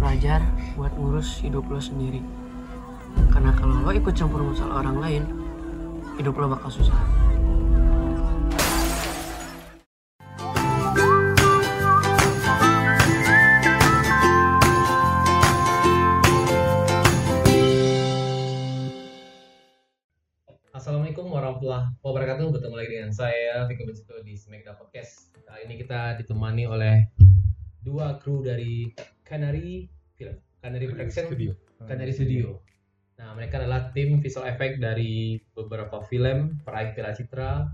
Belajar buat ngurus hidup lo sendiri. Karena kalau lo ikut campur masalah orang lain, hidup lo bakal susah. Assalamualaikum warahmatullahi wabarakatuh. Bertemu lagi dengan saya Viko Bencito di Smekda Podcast. Kali ini kita ditemani oleh dua kru dari Canary Film, Canary Production, Studio. Canary Studio. Nah, mereka adalah tim visual effect dari beberapa film, Peraih Piala Citra,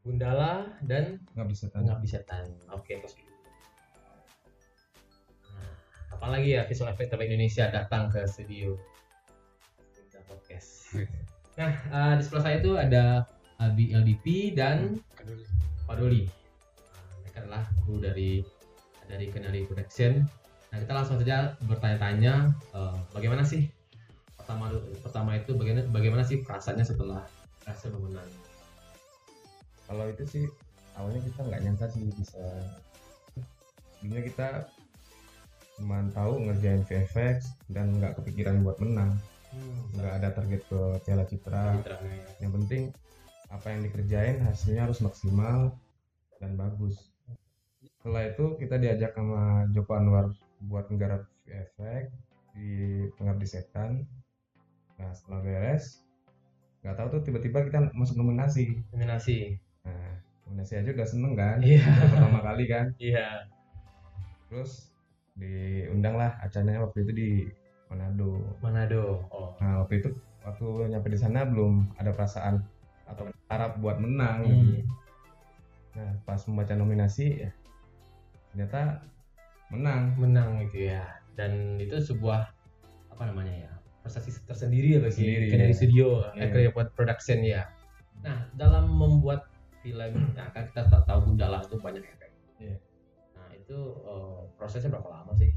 Gundala, dan nggak bisa tanya Pengabdi Setan. Oke, bos. Nah, kapan lagi ya visual effect terbaik Indonesia datang ke studio Smekda Podcast? Nah, eh, di sebelah saya itu ada Abi LDP dan Aduh, Padoli. Nah, mereka adalah kru dari dari Canary Production. Nah, kita langsung saja bertanya-tanya eh, bagaimana sih pertama pertama itu bagaimana bagaimana sih perasaannya setelah berhasil menang? kalau itu sih awalnya kita nggak nyangka sih bisa sebelumnya kita cuma tahu ngerjain VFX dan nggak kepikiran buat menang nggak ada target ke Piala Citra. Yang penting apa yang dikerjain hasilnya harus maksimal dan bagus. Setelah itu kita diajak sama Joko Anwar buat nggarap VFX di Pengabdi Setan. Nah setelah beres nggak tahu tuh tiba-tiba kita masuk nominasi. Nominasi. nah nominasi aja udah seneng kan? Iya. Baru pertama kali kan? Iya. terus diundang lah acaranya waktu itu di Manado Manado. Oh. Nah waktu itu waktu nyampe di sana belum ada perasaan atau harap buat menang. Hmm. gitu. Nah pas membaca nominasi ya ternyata menang. menang gitu ya dan itu sebuah apa namanya ya prestasi tersendiri ya bagi Sendiri, Canary ya. Studio Iya. Acre buat production ya nah dalam membuat film nah kan kita tak tahu Gundala itu banyak efek Iya. nah itu eh, prosesnya berapa lama sih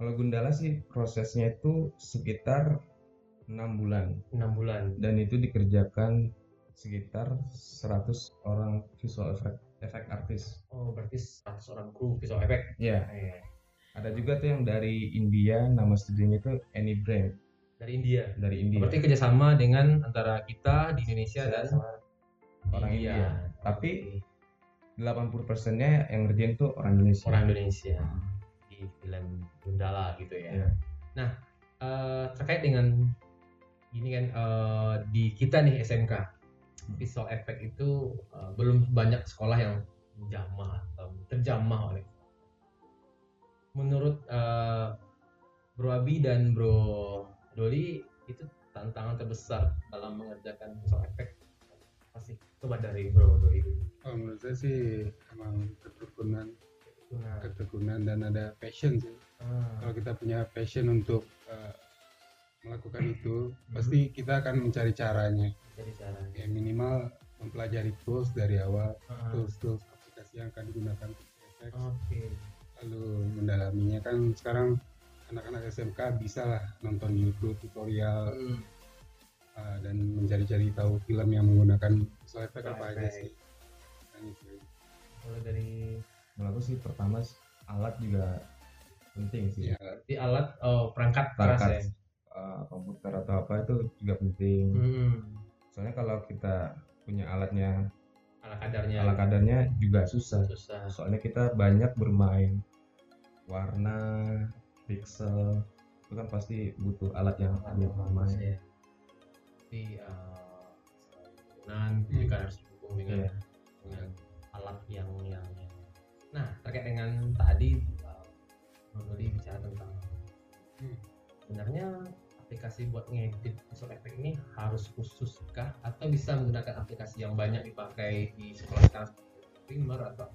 Kalau Gundala sih prosesnya itu sekitar enam bulan. Enam bulan. Dan itu dikerjakan sekitar 100 orang visual effect, effect artist. oh berarti 100 orang kru visual effect. Ya, Eh, ada juga tuh yang dari India, nama studionya itu Any Brand. Dari India. Dari India. berarti kerjasama dengan antara kita di Indonesia dan Sama orang India. Tapi 80 persennya yang ngerjain tuh orang Indonesia. orang Indonesia film Gundala gitu ya. Iya. Nah eh, terkait dengan gini kan eh, di kita nih SMK visual effect itu eh, belum banyak sekolah yang menjamah atau terjamah oleh menurut eh, Bro Abi dan Bro Doli itu tantangan terbesar dalam mengerjakan visual effect pasti coba dari Bro Doli. Oh, menurut saya sih emang ketekunan, Nah, ketekunan dan ada passion sih. ah, Kalau kita punya passion untuk eh, melakukan itu, pasti kita akan mencari caranya. jadi cara Ya minimal mempelajari tools dari awal, Ah, tools-tools aplikasi yang akan digunakan untuk Oke. lalu mendalaminya kan sekarang anak-anak SMK bisa lah nonton YouTube tutorial Hmm. eh, dan mencari-cari tahu film yang menggunakan visual effect apa aja sih. Kan itu. Kalau dari Menurut aku sih pertama alat juga penting sih. Ya, di alat oh, perangkat keras ya. Perangkat eh, komputer atau apa itu juga penting. Hmm. Soalnya kalau kita punya alatnya, Ala kadarnya. ala kadarnya juga susah. susah. Soalnya kita banyak bermain warna, pixel, itu kan pasti butuh alat yang banyak bermain. Ya. Jadi uh, penggunaan Hmm. juga harus didukung dengan Iya. dengan alat yang yang yang- Nah terkait dengan tadi uh, Bang Dodi bicara tentang Hmm. sebenarnya aplikasi buat ngedit visual effect ini harus khusus kah atau bisa menggunakan aplikasi yang banyak dipakai di sekolah sekarang Premiere atau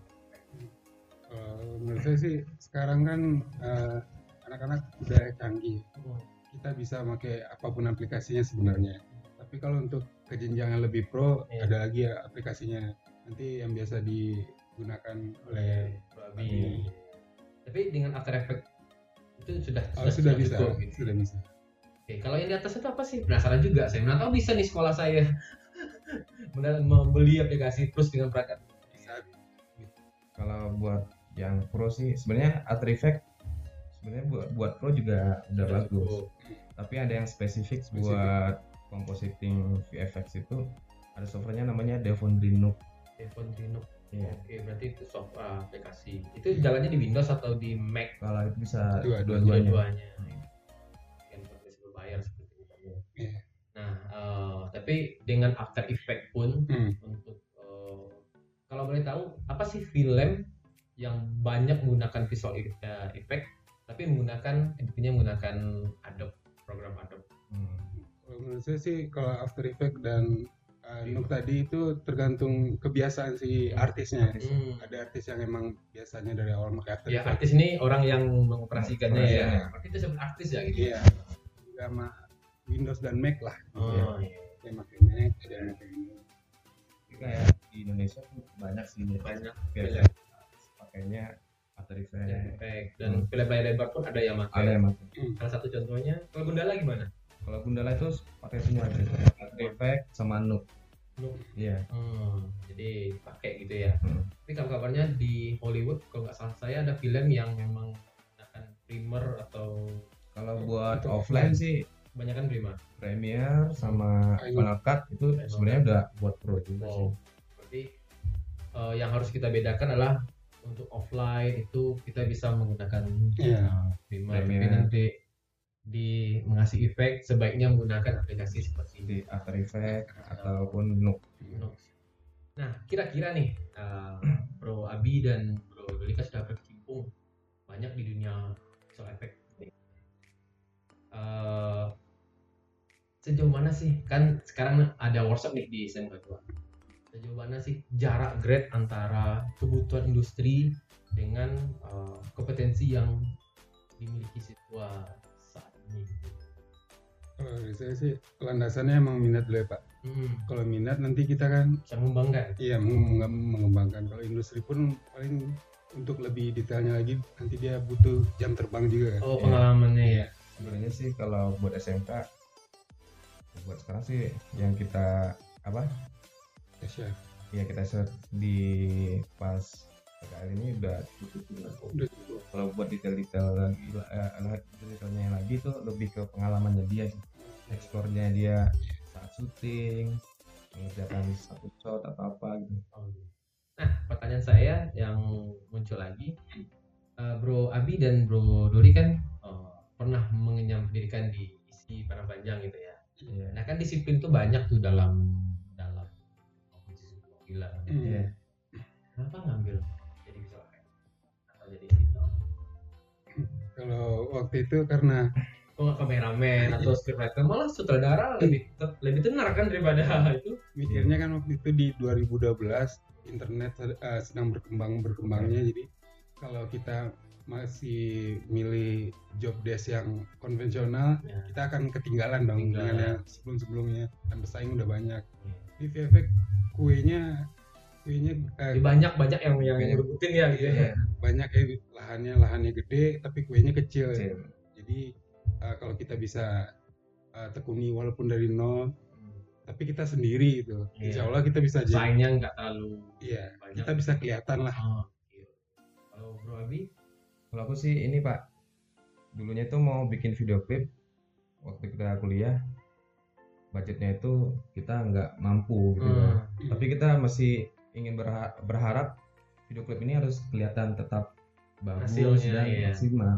Kalau menurut saya sih sekarang kan eh, anak-anak udah canggih. Hmm. Kita bisa pakai apa pun aplikasinya sebenarnya. Tapi kalau untuk kejenjang yang lebih pro, Iya. ada lagi ya aplikasinya. Nanti yang biasa digunakan oleh babi. Tapi dengan After Effects itu sudah oh, sudah bisa, cukup gitu. sudah bisa. Oke, kalau yang di atas itu apa sih? Penasaran juga saya. Mana tahu bisa nih sekolah saya membeli aplikasi plus dengan perangkat. Bisa kalau buat yang pro sih sebenarnya After Effects sebenarnya buat buat pro juga udah bagus tapi ada yang spesifik, Spesifik. buat compositing VFX itu ada softwarenya namanya Devon Nook Devon Reno. Iya. Oke, berarti itu software aplikasi. Itu jalannya di Windows atau di Mac? kalau itu bisa Dua- dua-duanya Dua-duanya. Yang berbasis berbayar seperti itu. Iya. Nah, eh, tapi dengan After Effects pun Hmm. untuk eh, kalau boleh tahu apa sih film yang banyak menggunakan visual e- eh, effect tapi menggunakan intinya menggunakan Adobe program Adobe. Hmm. Kalau menurut saya sih kalau After Effects dan uh, Nook tadi itu tergantung kebiasaan si artisnya. Hmm. Ada artis yang emang biasanya dari awal pakai After Ya artis ini orang yang mengoperasikannya ya. Mengoperasikannya. Berarti itu sebut artis ya gitu. Iya. Sama Windows dan Mac lah. Oh, iya. Yang pakai Mac, ada yang pakai Windows. Kayak di Indonesia tuh banyak sih Banyak VFX pakainya After ya, Effects effect. dan film layar lebar pun ada yang ada pakai. yang pakai Salah satu contohnya kalau Gundala gimana? kalau Gundala itu pakai semua After Effects sama Nook Nook. iya Hmm, jadi pakai gitu ya. Hmm. Tapi kalau kabarnya di Hollywood kalau nggak salah saya ada film yang memang menggunakan primer atau kalau buat Itu offline sih kebanyakan primer. Premiere sama Final Cut itu sebenarnya udah buat pro juga sih Wow. Berarti eh, yang harus kita bedakan adalah untuk offline itu kita bisa menggunakan eh, primer, tapi Premiere. nanti di mengasih efek sebaiknya menggunakan aplikasi seperti di After Effects ataupun Nook Nook. Nah, kira-kira nih eh, Bro Abi dan Bro Doli kan sudah berkecimpung banyak di dunia visual effect. ini. Eh, sejauh mana sih kan sekarang ada workshop nih di SMK 2 sejauh mana sih jarak grade antara kebutuhan industri dengan eh, kompetensi yang dimiliki siswa Kalau dari saya sih landasannya emang minat dulu ya Pak. hmm, Kalau minat nanti kita kan bisa mengembangkan iya meng- meng- mengembangkan. Kalau industri pun paling untuk lebih detailnya lagi nanti dia butuh jam terbang juga kan. oh Iya. pengalamannya ya sebenarnya sih kalau buat SMK buat sekarang sih yang kita apa Ya, chef. ya kita search di pas PKL ini udah cukup kalau buat detail-detail lagi eh, detailnya lagi tuh lebih ke pengalamannya dia sih eksplornya dia saat syuting mengerjakan satu shot atau apa gitu Oh, iya. Nah, pertanyaan saya yang muncul lagi, eh, Bro Abi dan Bro Dori kan eh, pernah mengenyam pendidikan di ISI Padang Panjang gitu ya. Iya. Nah kan disiplin tuh banyak tuh dalam dalam sebuah film. Hmm. Iya. Kenapa ngambil jadi visual atau jadi editor? Kalau waktu itu karena Kok nggak kameramen atau scriptwriter malah sutradara lebih lebih tenar kan daripada itu. mikirnya kan waktu itu di 2012 internet eh, sedang berkembang berkembangnya jadi kalau kita masih milih job desk yang konvensional Ya. kita akan ketinggalan dong Ketinggalan. dengan yang sebelum-sebelumnya dan pesaing udah banyak Iya. di VFX kuenya kuenya eh, banyak banyak yang yang Banyak. ngerebutin ya gitu ya. banyak ya lahannya lahannya gede tapi kuenya kecil Kecil. jadi eh, kalau kita bisa eh, tekuni walaupun dari nol tapi kita sendiri itu Iya. insya Allah kita bisa jadi Saingnya nggak terlalu iya banyak. kita bisa kelihatan lah Oh, gitu. Kalau Bro Abi, kalau aku sih ini pak dulunya tuh mau bikin video klip waktu kita kuliah budgetnya itu kita nggak mampu gitu Hmm. kan. tapi kita masih ingin berha- berharap video klip ini harus kelihatan tetap bagus Hasilnya, dan iya. maksimal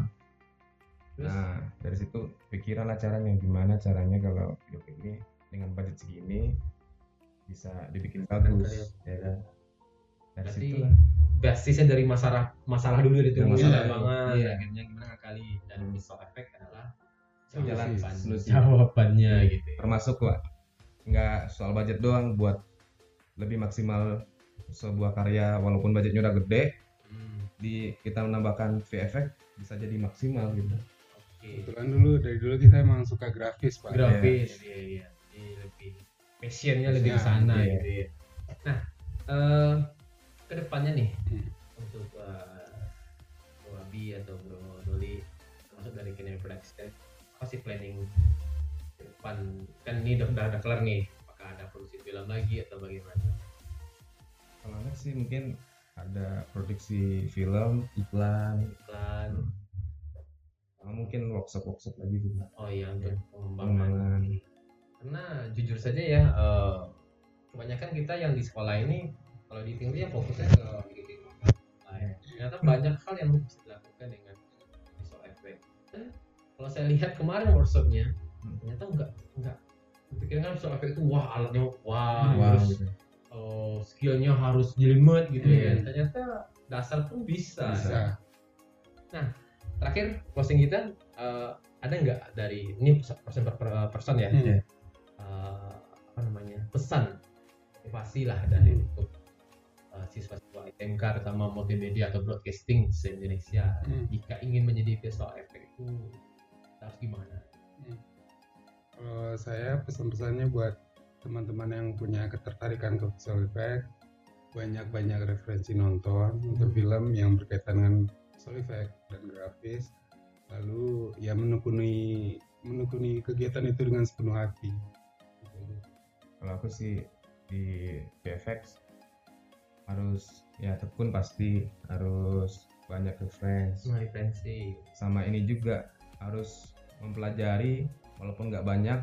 terus? Nah dari situ pikiran lah caranya gimana caranya kalau video ini dengan budget segini bisa dibikin bagus ya. kan? Dari Berarti situ lah basisnya dari masalah masalah dulu itu masalah masalah, banget. Iya. akhirnya gimana ngakali. Dan Hmm. visual effect adalah jawaban Solusi. jawabannya gitu ya. termasuk lah. Nggak soal budget doang buat lebih maksimal sebuah karya walaupun budgetnya udah gede Hmm, di kita menambahkan VFX bisa jadi maksimal gitu oke. Kebetulan dulu dari dulu kita emang suka grafis pak. Grafis. Iya. Iya Jadi lebih passionnya lebih ke Ya, sana iya. gitu ya. Nah eh ke depannya nih Hmm. untuk eh, Bro Abi atau Bro Doli termasuk dari Kenny Production apa sih planning ke depan? Kan ini udah udah, udah kelar nih apakah ada produksi film lagi atau bagaimana? Kalau sih mungkin ada produksi film iklan. Iklan. sama mungkin workshop workshop lagi juga oh iya untuk Iya. pengembangan. Pengembangan. Karena jujur saja ya eh, kebanyakan kita yang di sekolah ini kalau di tinggi ya fokusnya ke editing Nah, ternyata banyak hal yang bisa dilakukan dengan visual effect Dan kalau saya lihat kemarin workshopnya Hmm. ternyata enggak enggak pikirkan visual effect itu wah alatnya wah wow terus gitu. oh, skillnya harus jelimet gitu ya. Hmm. ternyata dasar pun bisa, bisa terakhir closing kita eh, ada nggak dari ini person per per- person ya Hmm. eh, apa namanya pesan motivasi lah dari Hmm. untuk eh, siswa-siswa IMK terutama multimedia atau broadcasting se Indonesia Hmm. jika ingin menjadi visual effect itu harus gimana? Kalau saya pesan-pesannya buat teman-teman yang punya ketertarikan ke visual effect, banyak-banyak referensi nonton untuk film yang berkaitan dengan visual effect dan grafis. Lalu ya menekuni menekuni kegiatan itu dengan sepenuh hati. Kalau aku sih di VFX harus ya tekun pasti harus banyak reference Nah, referensi. sama ini juga harus mempelajari walaupun nggak banyak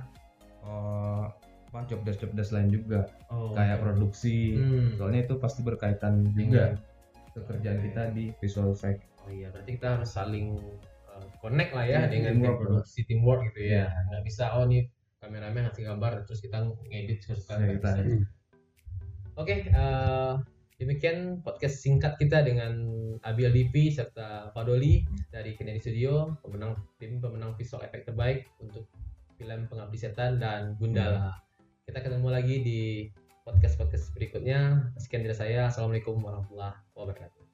oh, apa job desk job desk lain juga Oh, kayak produksi Hmm. soalnya itu pasti berkaitan juga pekerjaan Oke. kita di visual effect Oh iya, berarti kita harus saling uh, connect lah ya Iya, dengan teamwork, produksi teamwork gitu ya. Iya. Nggak bisa oh nih kameramen ngasih gambar terus kita ngedit kesukaan Iya, nggak kita- bisa. Oke, eh, demikian podcast singkat kita dengan Abil Divi serta Fadoli dari Kennedy Studio, pemenang tim pemenang visual effect terbaik untuk film Pengabdi Setan dan Gundala. Kita ketemu lagi di podcast-podcast berikutnya. Sekian dari saya. Assalamualaikum warahmatullahi wabarakatuh.